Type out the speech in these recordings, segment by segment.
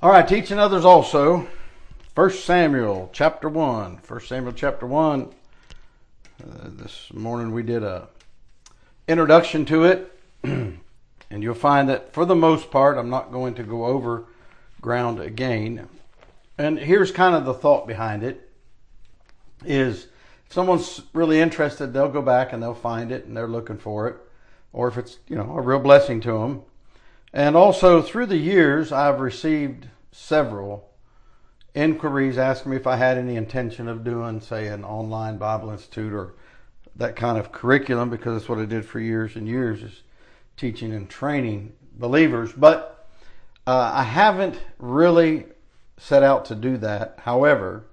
All right, teaching others also. First Samuel chapter 1. First Samuel chapter 1. Uh, this morning we did a introduction to it. and you'll find that for the most part, I'm not going to go over ground again. And here's kind of the thought behind it is if someone's really interested, they'll go back and they'll find it and they're looking for it. Or if it's, you know, a real blessing to them. And also through the years, I've received several inquiries asking me if I had any intention of doing, say, an online Bible Institute or that kind of curriculum because that's what I did for years and years is teaching and training believers. But uh, I haven't really set out to do that. However,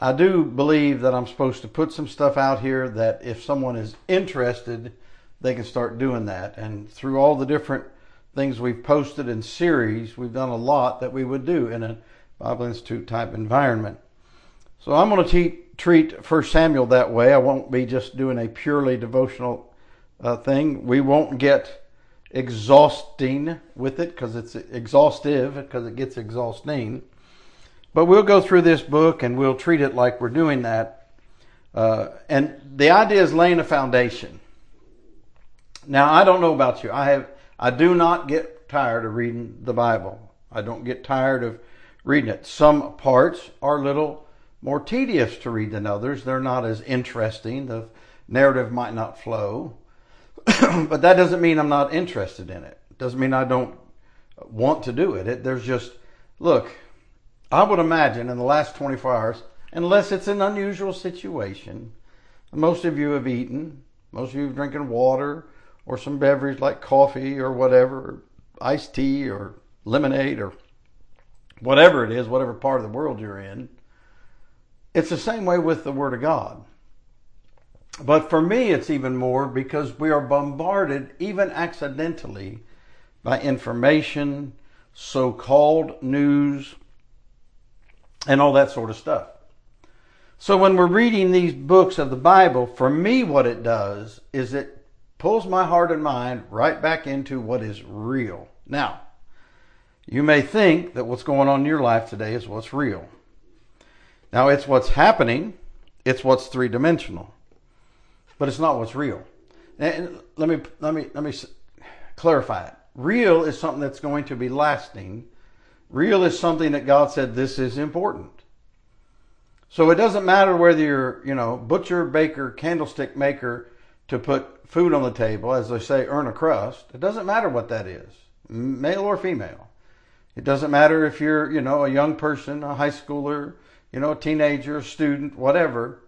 I do believe that I'm supposed to put some stuff out here that if someone is interested, they can start doing that. And through all the different things we've posted in series, we've done a lot that we would do in a Bible Institute type environment. So I'm going to te- treat First Samuel that way. I won't be just doing a purely devotional uh, thing. We won't get exhausting with it because it's exhaustive because it gets exhausting. But we'll go through this book and we'll treat it like we're doing that. Uh, and the idea is laying a foundation. Now, I don't know about you. I have, I do not get tired of reading the Bible. I don't get tired of reading it. Some parts are a little more tedious to read than others. They're not as interesting. The narrative might not flow. but that doesn't mean I'm not interested in it. It doesn't mean I don't want to do it. it. There's just, look, I would imagine in the last 24 hours, unless it's an unusual situation, most of you have eaten, most of you have drinking water or some beverage like coffee or whatever, iced tea or lemonade or whatever it is, whatever part of the world you're in. It's the same way with the Word of God. But for me, it's even more because we are bombarded, even accidentally, by information, so called news, and all that sort of stuff. So when we're reading these books of the Bible, for me, what it does is it pulls my heart and mind right back into what is real. Now, you may think that what's going on in your life today is what's real. Now, it's what's happening, it's what's three dimensional but it's not what's real. And let me let me let me clarify it. Real is something that's going to be lasting. Real is something that God said this is important. So it doesn't matter whether you're, you know, butcher, baker, candlestick maker to put food on the table, as they say, earn a crust. It doesn't matter what that is, male or female. It doesn't matter if you're, you know, a young person, a high schooler, you know, a teenager, a student, whatever.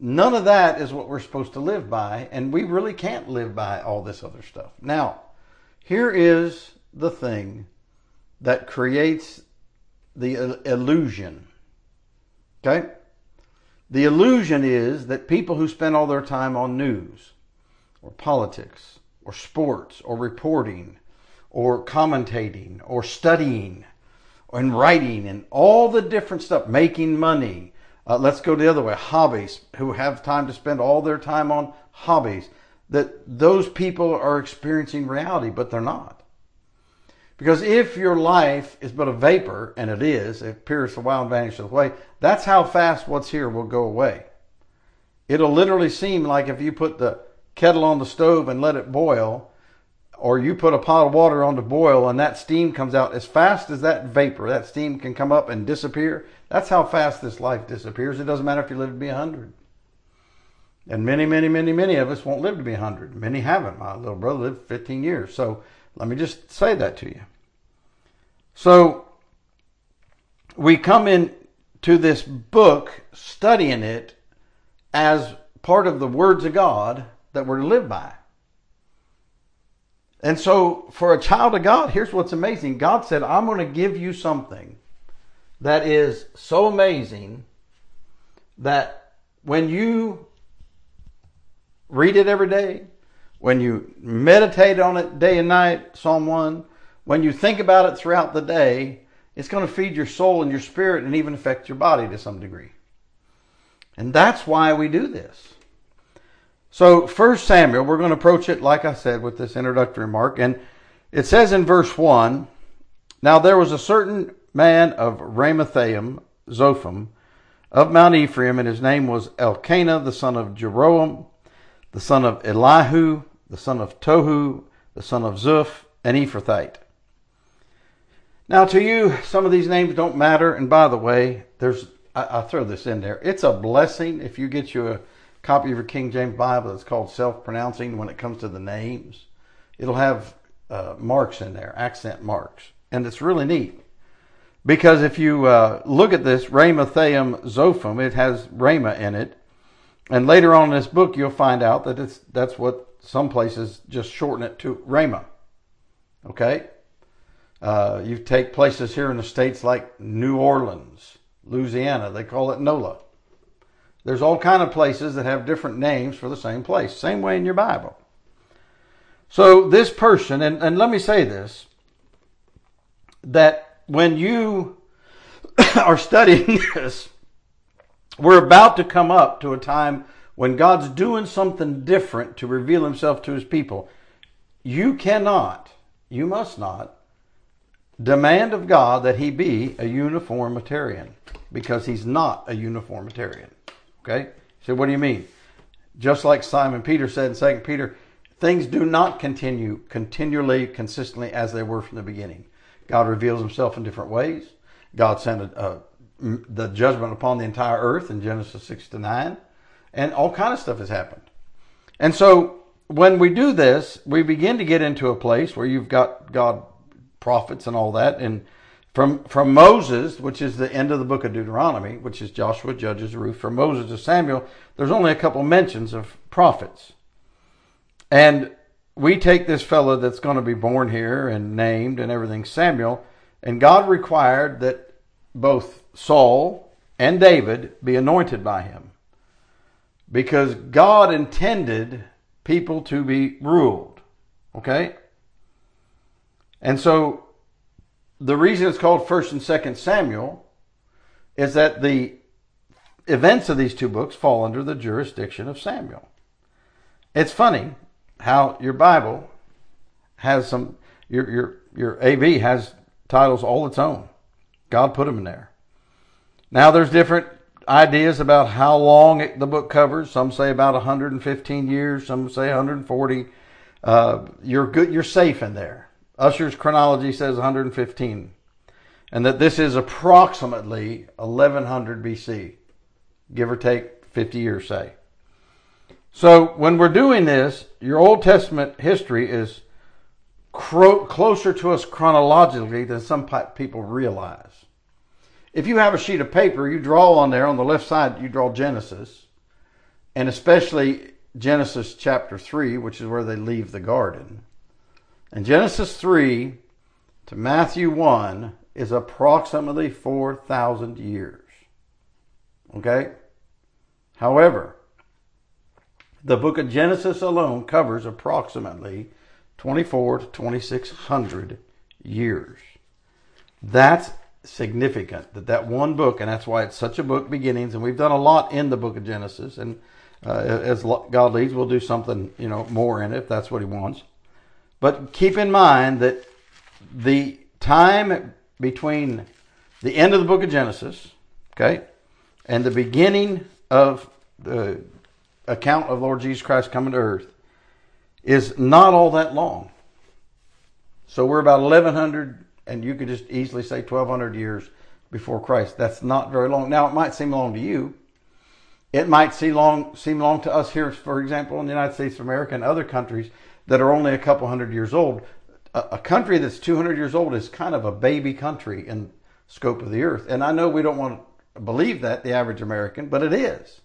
None of that is what we're supposed to live by, and we really can't live by all this other stuff. Now, here is the thing that creates the illusion. Okay? The illusion is that people who spend all their time on news or politics or sports or reporting or commentating or studying and writing and all the different stuff, making money, uh, let's go the other way. Hobbies, who have time to spend all their time on hobbies. That those people are experiencing reality, but they're not. Because if your life is but a vapor, and it is, it appears for a while and vanishes away, that's how fast what's here will go away. It'll literally seem like if you put the kettle on the stove and let it boil, or you put a pot of water on to boil and that steam comes out as fast as that vapor, that steam can come up and disappear. That's how fast this life disappears. It doesn't matter if you live to be 100. And many, many, many, many of us won't live to be 100. Many haven't. My little brother lived 15 years. So let me just say that to you. So we come in to this book studying it as part of the words of God that we're to live by. And so for a child of God, here's what's amazing. God said, I'm going to give you something that is so amazing that when you read it every day, when you meditate on it day and night, Psalm 1, when you think about it throughout the day, it's going to feed your soul and your spirit and even affect your body to some degree. And that's why we do this. So, First Samuel, we're going to approach it, like I said, with this introductory remark. And it says in verse 1 Now there was a certain man of Ramathaim, Zophim, of Mount Ephraim, and his name was Elkanah, the son of Jeroham, the son of Elihu, the son of Tohu, the son of Zuph, an Ephrathite. Now, to you, some of these names don't matter. And by the way, there's I, I throw this in there. It's a blessing if you get you a copy of your King James Bible that's called self-pronouncing when it comes to the names. It'll have uh, marks in there, accent marks, and it's really neat. Because if you uh, look at this, Ramathaim Zophim, it has Rama in it. And later on in this book, you'll find out that it's, that's what some places just shorten it to Rama. Okay? Uh, you take places here in the States like New Orleans, Louisiana, they call it NOLA. There's all kind of places that have different names for the same place. Same way in your Bible. So this person, and, and let me say this, that when you are studying this, we're about to come up to a time when God's doing something different to reveal himself to his people. You cannot, you must not, demand of God that he be a uniformitarian because he's not a uniformitarian. Okay? So what do you mean? Just like Simon Peter said in 2 Peter, things do not continue continually, consistently as they were from the beginning. God reveals himself in different ways. God sent a, a, the judgment upon the entire earth in Genesis 6 to 9. And all kind of stuff has happened. And so when we do this, we begin to get into a place where you've got God prophets and all that. And from, from Moses, which is the end of the book of Deuteronomy, which is Joshua, Judges, Ruth, from Moses to Samuel, there's only a couple mentions of prophets. And we take this fellow that's going to be born here and named and everything, Samuel, and God required that both Saul and David be anointed by him because God intended people to be ruled. Okay? And so the reason it's called 1st and 2nd Samuel is that the events of these two books fall under the jurisdiction of Samuel. It's funny how your Bible has some your your your AV has titles all its own. God put them in there. Now there's different ideas about how long it, the book covers. Some say about 115 years. Some say 140. Uh, you're good. You're safe in there. Ussher's chronology says 115, and that this is approximately 1100 BC, give or take 50 years, say. So when we're doing this, your Old Testament history is cro- closer to us chronologically than some people realize. If you have a sheet of paper, you draw on there on the left side, you draw Genesis, and especially Genesis chapter 3, which is where they leave the garden. And Genesis 3 to Matthew 1 is approximately 4,000 years. Okay? However, the book of Genesis alone covers approximately 24 to 2600 years. That's significant that that one book, and that's why it's such a book, beginnings, and we've done a lot in the book of Genesis, and uh, as God leads, we'll do something, you know, more in it if that's what He wants. But keep in mind that the time between the end of the book of Genesis, okay, and the beginning of the account of Lord Jesus Christ coming to earth is not all that long. So we're about 1100, and you could just easily say 1200 years before Christ. That's not very long. Now, it might seem long to you. It might seem long, seem long to us here, for example, in the United States of America and other countries that are only a couple hundred years old. A, a country that's 200 years old is kind of a baby country in scope of the earth. And I know we don't want to believe that, the average American, but it is.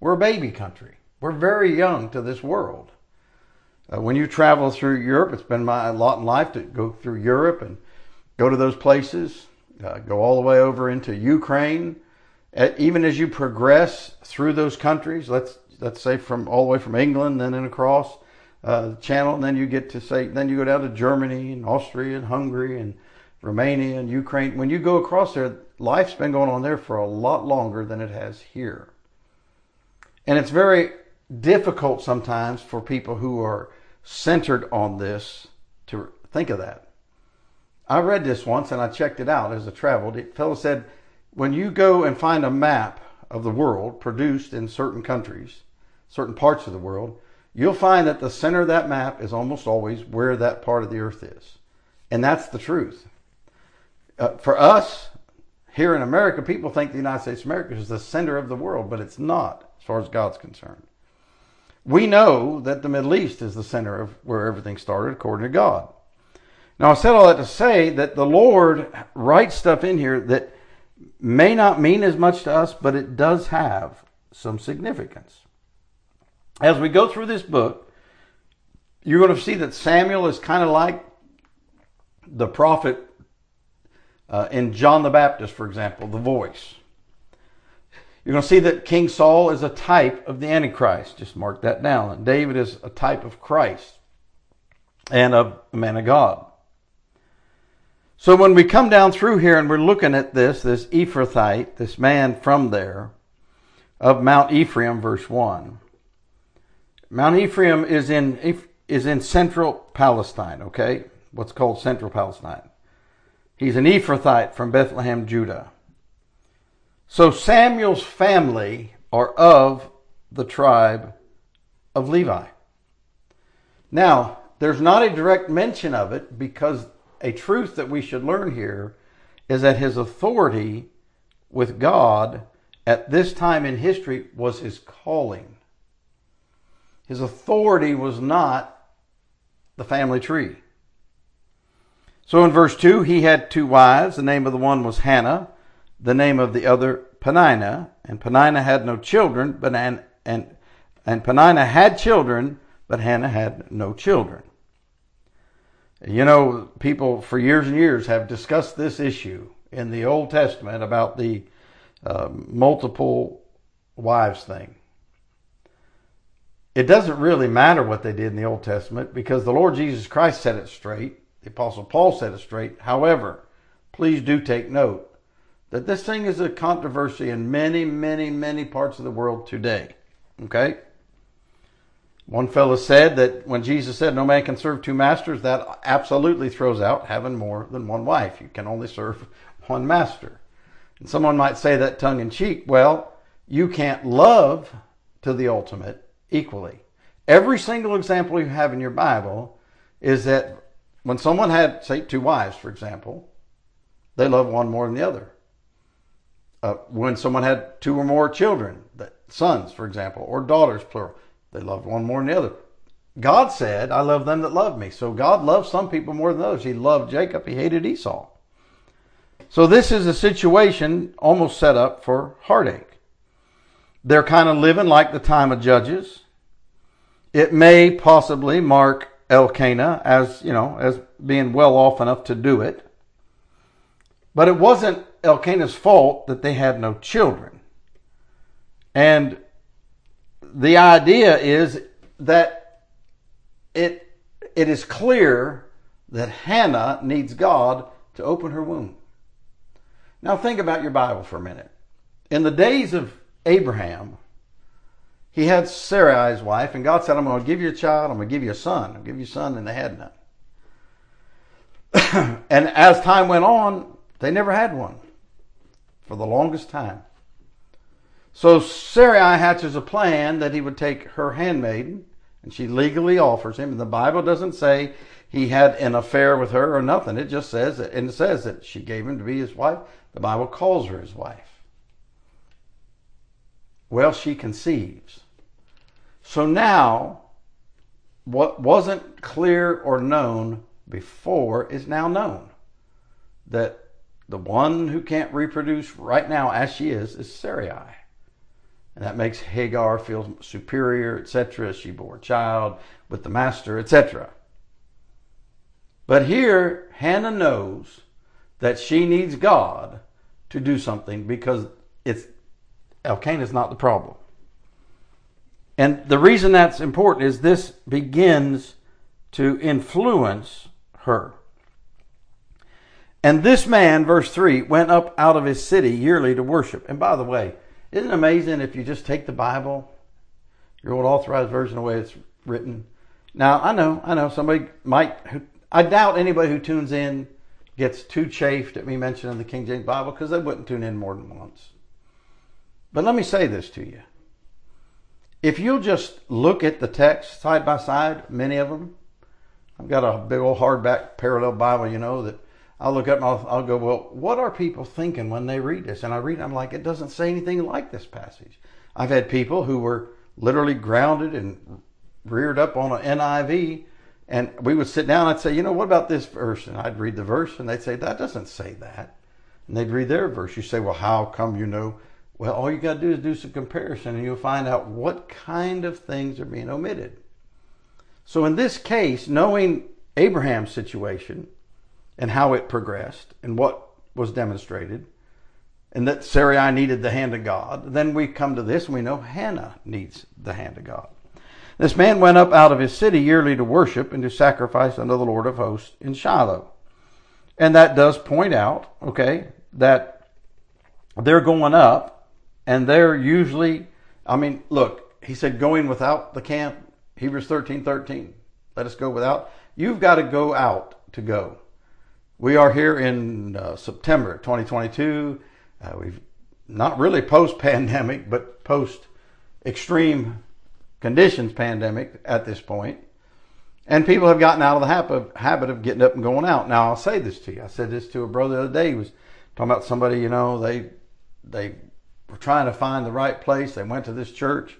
We're a baby country. We're very young to this world. Uh, when you travel through Europe, it's been my lot in life to go through Europe and go to those places, uh, go all the way over into Ukraine. Even as you progress through those countries, let's let's say from all the way from England, then and across, uh, the channel, and then you get to say, then you go down to Germany and Austria and Hungary and Romania and Ukraine. When you go across there, life's been going on there for a lot longer than it has here. And it's very difficult sometimes for people who are centered on this to think of that. I read this once and I checked it out as I traveled. The fellow said, when you go and find a map of the world produced in certain countries, certain parts of the world, you'll find that the center of that map is almost always where that part of the earth is. And that's the truth. Uh, for us, here in America, people think the United States of America is the center of the world, but it's not as far as God's concerned. We know that the Middle East is the center of where everything started according to God. Now, I said all that to say that the Lord writes stuff in here that may not mean as much to us, but it does have some significance. As we go through this book, you're going to see that Samuel is kind of like the prophet uh, in John the Baptist, for example, the voice. You're going to see that King Saul is a type of the Antichrist. Just mark that down. And David is a type of Christ and a man of God. So when we come down through here and we're looking at this, this Ephrathite, this man from there, of Mount Ephraim, verse 1. Mount Ephraim is in, is in central Palestine, okay? What's called central Palestine. He's an Ephrathite from Bethlehem, Judah. So Samuel's family are of the tribe of Levi. Now, there's not a direct mention of it because a truth that we should learn here is that his authority with God at this time in history was his calling. His authority was not the family tree. So in verse 2, he had two wives. The name of the one was Hannah the name of the other Peninnah, and Peninnah had no children, but and and and Peninnah had children, but Hannah had no children. You know, people for years and years have discussed this issue in the Old Testament about the uh, multiple wives thing. It doesn't really matter what they did in the Old Testament because the Lord Jesus Christ set it straight. The Apostle Paul set it straight. However, please do take note that this thing is a controversy in many, many, many parts of the world today. Okay? One fellow said that when Jesus said no man can serve two masters, that absolutely throws out having more than one wife. You can only serve one master. And someone might say that tongue in cheek. Well, you can't love to the ultimate equally. Every single example you have in your Bible is that when someone had, say, two wives, for example, they love one more than the other uh, when someone had two or more children, sons, for example, or daughters, plural, they loved one more than the other. God said, I love them that love me. So God loved some people more than others. He loved Jacob, he hated Esau. So this is a situation almost set up for heartache. They're kind of living like the time of Judges. It may possibly mark Elkanah as, you know, as being well off enough to do it. But it wasn't Elkanah's fault that they had no children. And the idea is that it, it is clear that Hannah needs God to open her womb. Now think about your Bible for a minute. In the days of Abraham, he had Sarai's wife, and God said, I'm going to give you a child, I'm going to give you a son. I'll give you a son, and they had none. and as time went on, they never had one for the longest time. So Sarai hatches a plan that he would take her handmaiden, and she legally offers him. And the Bible doesn't say he had an affair with her or nothing. It just says that, and it says that she gave him to be his wife. The Bible calls her his wife. Well, she conceives. So now, what wasn't clear or known before is now known. That the one who can't reproduce right now as she is is Sarai. And that makes Hagar feel superior, etc. She bore a child with the master, etc. But here, Hannah knows that she needs God to do something because it's Elkanah is not the problem. And the reason that's important is this begins to influence her. And this man, verse 3, went up out of his city yearly to worship. And by the way, isn't it amazing if you just take the Bible, your old authorized version, the way it's written? Now, I know, I know somebody might, I doubt anybody who tunes in gets too chafed at me mentioning the King James Bible because they wouldn't tune in more than once. But let me say this to you. If you'll just look at the text side by side, many of them, I've got a big old hardback parallel Bible, you know, that I'll look up and I'll, I'll, go, well, what are people thinking when they read this? And I read, I'm like, it doesn't say anything like this passage. I've had people who were literally grounded and reared up on an NIV, and we would sit down. I'd say, you know, what about this verse? And I'd read the verse, and they'd say, that doesn't say that. And they'd read their verse. You say, well, how come you know? Well, all you got to do is do some comparison, and you'll find out what kind of things are being omitted. So in this case, knowing Abraham's situation and how it progressed and what was demonstrated, and that Sarai needed the hand of God, then we come to this and we know Hannah needs the hand of God. This man went up out of his city yearly to worship and to sacrifice unto the Lord of hosts in Shiloh. And that does point out, okay, that they're going up and they're usually, I mean, look, he said going without the camp, Hebrews 13 13. Let us go without. You've got to go out to go. We are here in uh, September 2022. Uh, we've not really post pandemic, but post extreme conditions pandemic at this point. And people have gotten out of the habit, of getting up and going out. Now, I'll say this to you. I said this to a brother the other day. He was talking about somebody, you know, they, they were trying to find the right place. They went to this church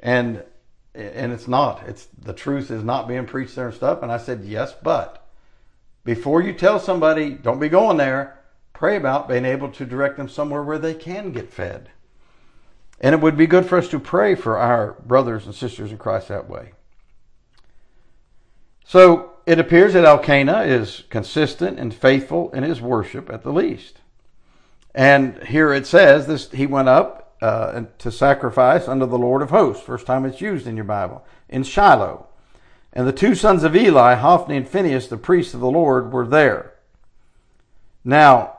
and, and it's not, it's the truth is not being preached there and stuff. And I said, yes, but before you tell somebody, don't be going there, pray about being able to direct them somewhere where they can get fed. And it would be good for us to pray for our brothers and sisters in Christ that way. So it appears that Elkanah is consistent and faithful in his worship at the least. And here it says this he went up uh, to sacrifice unto the Lord of hosts. First time it's used in your Bible. In Shiloh. And the two sons of Eli, Hophni and Phinehas, the priests of the Lord, were there. Now,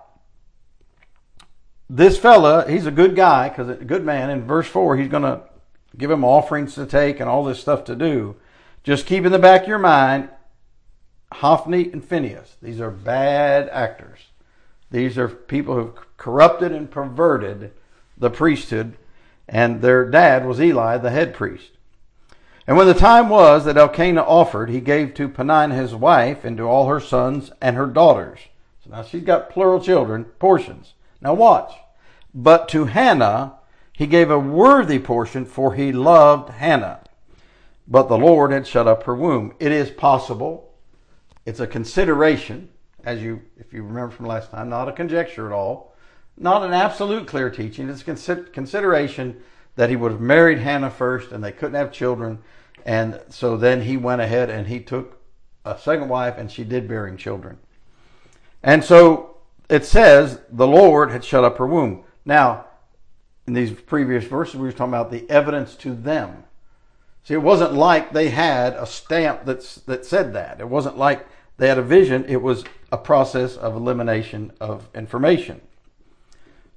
this fella, he's a good guy because a good man. In verse 4, he's going to give him offerings to take and all this stuff to do. Just keep in the back of your mind Hophni and Phinehas. These are bad actors. These are people who've corrupted and perverted the priesthood, and their dad was Eli, the head priest. And when the time was that Elkanah offered, he gave to Peninnah his wife and to all her sons and her daughters. So now she's got plural children, portions. Now watch. But to Hannah he gave a worthy portion, for he loved Hannah. But the Lord had shut up her womb. It is possible. It's a consideration, as you, if you remember from last time, not a conjecture at all, not an absolute clear teaching. It's a consideration that he would have married Hannah first, and they couldn't have children, and so then he went ahead and he took a second wife, and she did bearing children. And so it says the Lord had shut up her womb. Now, in these previous verses, we were talking about the evidence to them. See, it wasn't like they had a stamp that's, that said that. It wasn't like they had a vision. It was a process of elimination of information.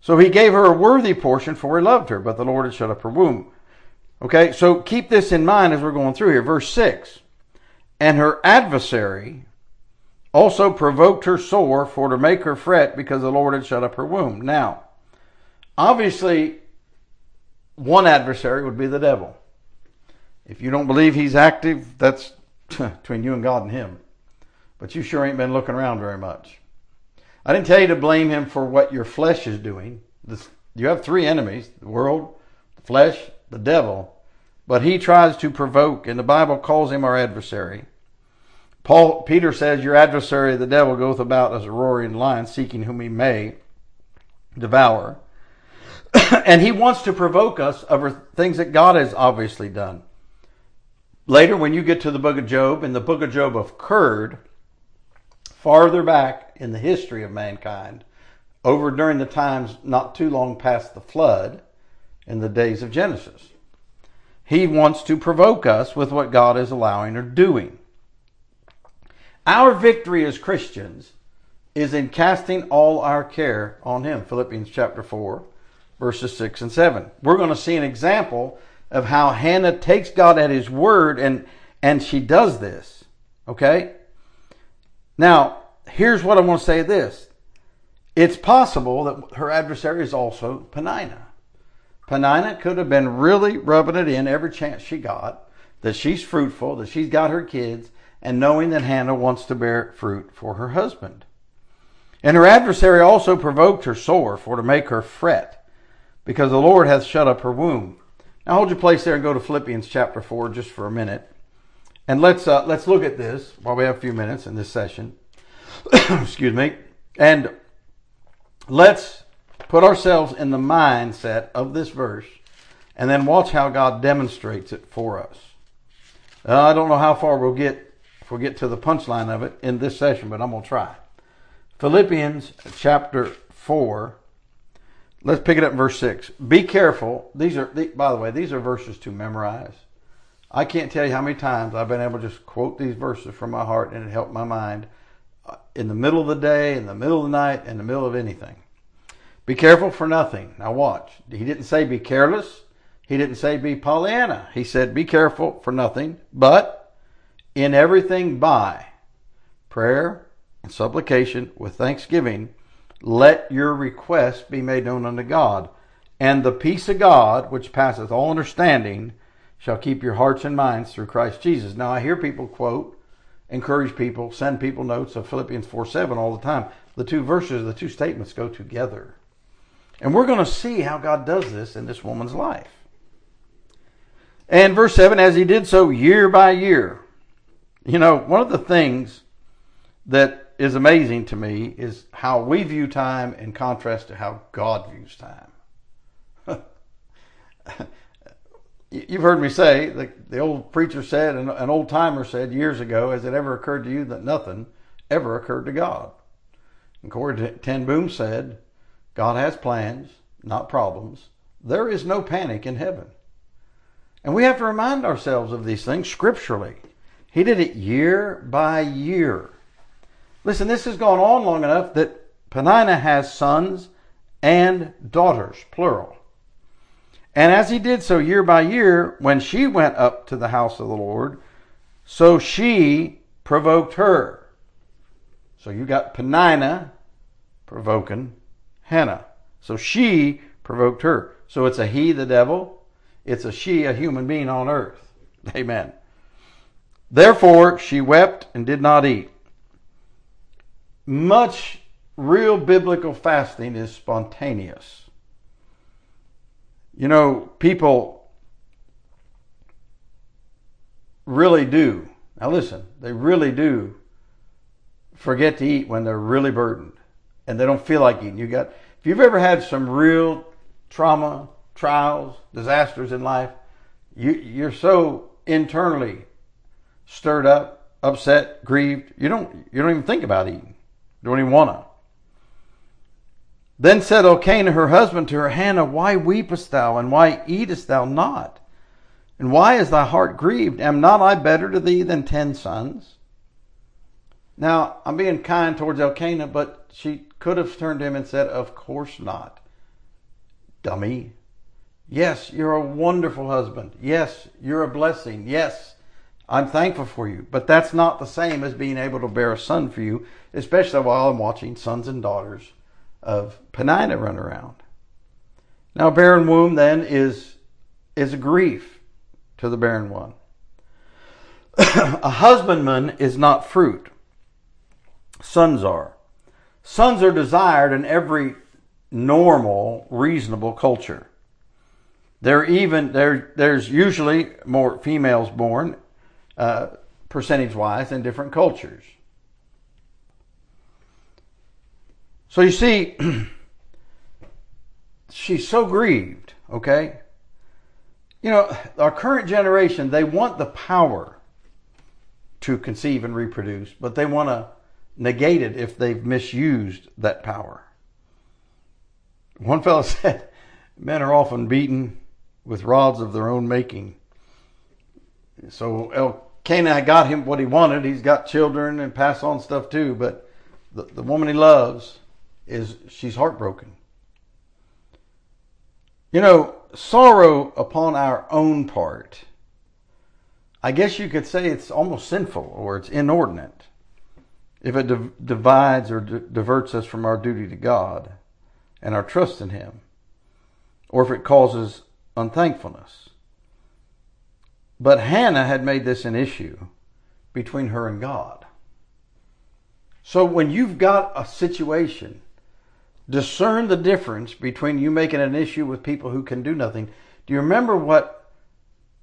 So he gave her a worthy portion, for he loved her, but the Lord had shut up her womb. Okay, so keep this in mind as we're going through here. Verse 6 And her adversary, also provoked her sore for to make her fret because the Lord had shut up her womb. Now, obviously, one adversary would be the devil. If you don't believe he's active, that's between you and God and him. But you sure ain't been looking around very much. I didn't tell you to blame him for what your flesh is doing. You have three enemies the world, the flesh, the devil. But he tries to provoke, and the Bible calls him our adversary. Paul Peter says, Your adversary the devil goeth about as a roaring lion, seeking whom he may devour. and he wants to provoke us over things that God has obviously done. Later, when you get to the book of Job, and the book of Job occurred farther back in the history of mankind, over during the times not too long past the flood, in the days of Genesis. He wants to provoke us with what God is allowing or doing. Our victory as Christians is in casting all our care on Him. Philippians chapter 4, verses 6 and 7. We're going to see an example of how Hannah takes God at His word and, and she does this. Okay? Now, here's what I want to say this. It's possible that her adversary is also Peninnah. Peninnah could have been really rubbing it in every chance she got that she's fruitful, that she's got her kids, and knowing that Hannah wants to bear fruit for her husband. And her adversary also provoked her sore for to make her fret, because the Lord hath shut up her womb. Now hold your place there and go to Philippians chapter 4 just for a minute. And let's uh, let's look at this while we have a few minutes in this session. Excuse me. And let's put ourselves in the mindset of this verse and then watch how God demonstrates it for us. I don't know how far we'll get if we get to the punchline of it in this session, but I'm going to try. Philippians chapter 4. Let's pick it up in verse 6. Be careful. These are, by the way, these are verses to memorize. I can't tell you how many times I've been able to just quote these verses from my heart and it helped my mind in the middle of the day, in the middle of the night, in the middle of anything. Be careful for nothing. Now watch. He didn't say be careless. He didn't say be Pollyanna. He said be careful for nothing, but in everything by prayer and supplication with thanksgiving, let your requests be made known unto God. And the peace of God, which passeth all understanding, shall keep your hearts and minds through Christ Jesus. Now, I hear people quote, encourage people, send people notes of Philippians 4 7 all the time. The two verses, the two statements go together. And we're going to see how God does this in this woman's life. And verse 7 as he did so year by year. You know, one of the things that is amazing to me is how we view time in contrast to how God views time. You've heard me say, the, the old preacher said, an, an old timer said years ago, has it ever occurred to you that nothing ever occurred to God? And Corrie Ten Boom said, God has plans, not problems. There is no panic in heaven. And we have to remind ourselves of these things scripturally. He did it year by year. Listen, this has gone on long enough that Peninnah has sons and daughters, plural. And as he did so year by year, when she went up to the house of the Lord, so she provoked her. So you got Peninnah provoking Hannah. So she provoked her. So it's a he, the devil. It's a she, a human being on earth. Amen. Therefore she wept and did not eat. Much real biblical fasting is spontaneous. You know, people really do. Now listen, they really do forget to eat when they're really burdened and they don't feel like eating. You got if you've ever had some real trauma, trials, disasters in life, you you're so internally stirred up, upset, grieved, you don't you don't even think about eating. You don't even wanna. Then said Elkanah her husband to her, Hannah, why weepest thou, and why eatest thou not? And why is thy heart grieved? Am not I better to thee than ten sons? Now, I'm being kind towards Elkanah, but she could have turned to him and said, Of course not. Dummy. Yes, you're a wonderful husband. Yes, you're a blessing. Yes, I'm thankful for you. But that's not the same as being able to bear a son for you, especially while I'm watching sons and daughters of Peninnah run around. Now, a barren womb then is, is a grief to the barren one. a husbandman is not fruit. Sons are. Sons are desired in every normal, reasonable culture. There even there there's usually more females born, uh, percentage wise, in different cultures. So you see, she's so grieved, okay? You know, our current generation, they want the power to conceive and reproduce, but they want to negate it if they've misused that power. One fellow said, Men are often beaten with rods of their own making. So Elkanah got him what he wanted. He's got children and pass on stuff too, but the, the woman he loves is she's heartbroken. You know, sorrow upon our own part, I guess you could say it's almost sinful or it's inordinate. If it div- divides or diverts us from our duty to God and our trust in Him, or if it causes unthankfulness. But Hannah had made this an issue between her and God. So when you've got a situation, discern the difference between you making an issue with people who can do nothing. Do you remember what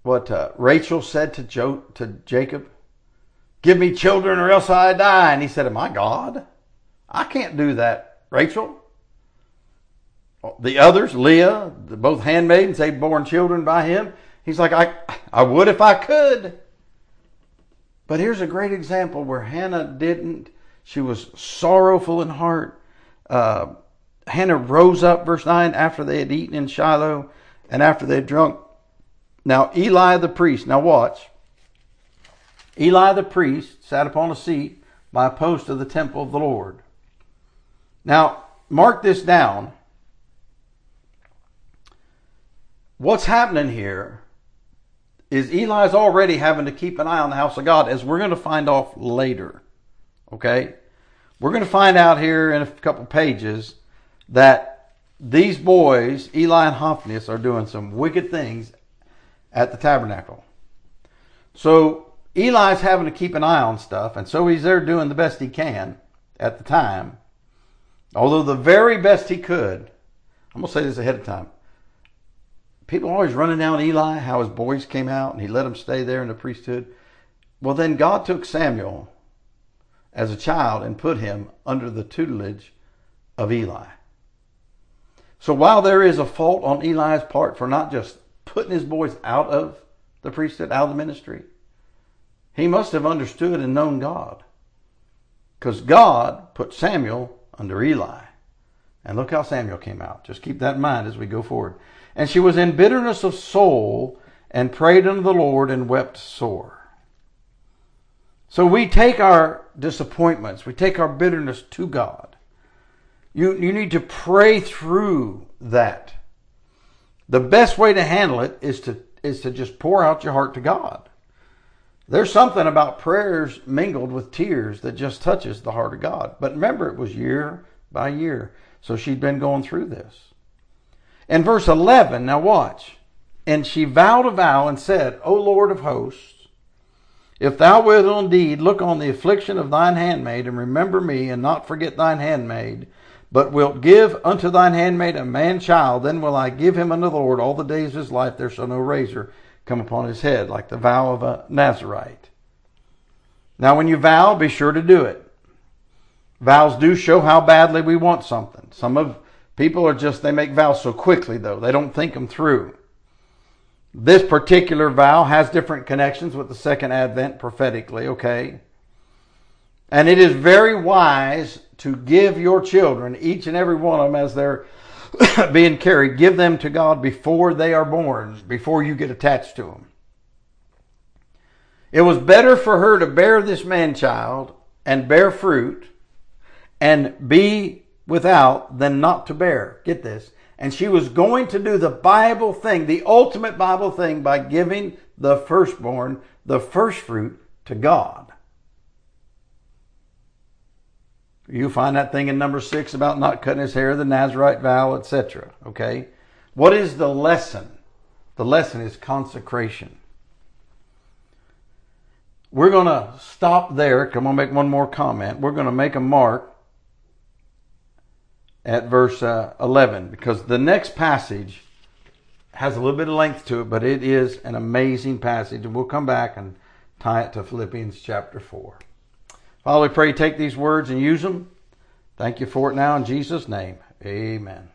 what uh, Rachel said to jo- to Jacob? Give me children or else I die. And he said, Am I God? I can't do that, Rachel. The others, Leah, both handmaidens, they'd born children by him. He's like, I, I would if I could. But here's a great example where Hannah didn't. She was sorrowful in heart. Uh, Hannah rose up, verse 9, after they had eaten in Shiloh and after they had drunk. Now, Eli the priest, now watch. Eli the priest sat upon a seat by a post of the temple of the Lord. Now, mark this down. What's happening here is Eli's already having to keep an eye on the house of God, as we're going to find off later. Okay? We're going to find out here in a couple pages that these boys, Eli and Hophnius, are doing some wicked things at the tabernacle. So Eli's having to keep an eye on stuff, and so he's there doing the best he can at the time. Although the very best he could, I'm going to say this ahead of time. People always running down Eli, how his boys came out and he let them stay there in the priesthood. Well, then God took Samuel as a child and put him under the tutelage of Eli. So while there is a fault on Eli's part for not just putting his boys out of the priesthood, out of the ministry, he must have understood and known God. Because God put Samuel under Eli. And look how Samuel came out. Just keep that in mind as we go forward. And she was in bitterness of soul and prayed unto the Lord and wept sore. So we take our disappointments, we take our bitterness to God. You, you need to pray through that. The best way to handle it is to, is to just pour out your heart to God. There's something about prayers mingled with tears that just touches the heart of God. But remember, it was year by year. So she'd been going through this. In verse 11, now watch. And she vowed a vow and said, O Lord of hosts, if thou wilt indeed look on the affliction of thine handmaid and remember me and not forget thine handmaid, but wilt give unto thine handmaid a man child, then will I give him unto the Lord all the days of his life. There shall no razor come upon his head, like the vow of a Nazarite. Now, when you vow, be sure to do it. Vows do show how badly we want something. Some of people are just, they make vows so quickly, though. They don't think them through. This particular vow has different connections with the second advent prophetically, okay? And it is very wise to give your children, each and every one of them, as they're being carried, give them to God before they are born, before you get attached to them. It was better for her to bear this man child and bear fruit and be without than not to bear. Get this. And she was going to do the Bible thing, the ultimate Bible thing, by giving the firstborn, the first fruit, to God. You find that thing in number six about not cutting his hair, the Nazarite vow, etc. Okay? What is the lesson? The lesson is consecration. We're going to stop there. Come on, make one more comment. We're going to make a mark at verse uh, 11 because the next passage has a little bit of length to it, but it is an amazing passage. And we'll come back and tie it to Philippians chapter 4. Father, we pray take these words and use them. Thank you for it now in Jesus' name. Amen.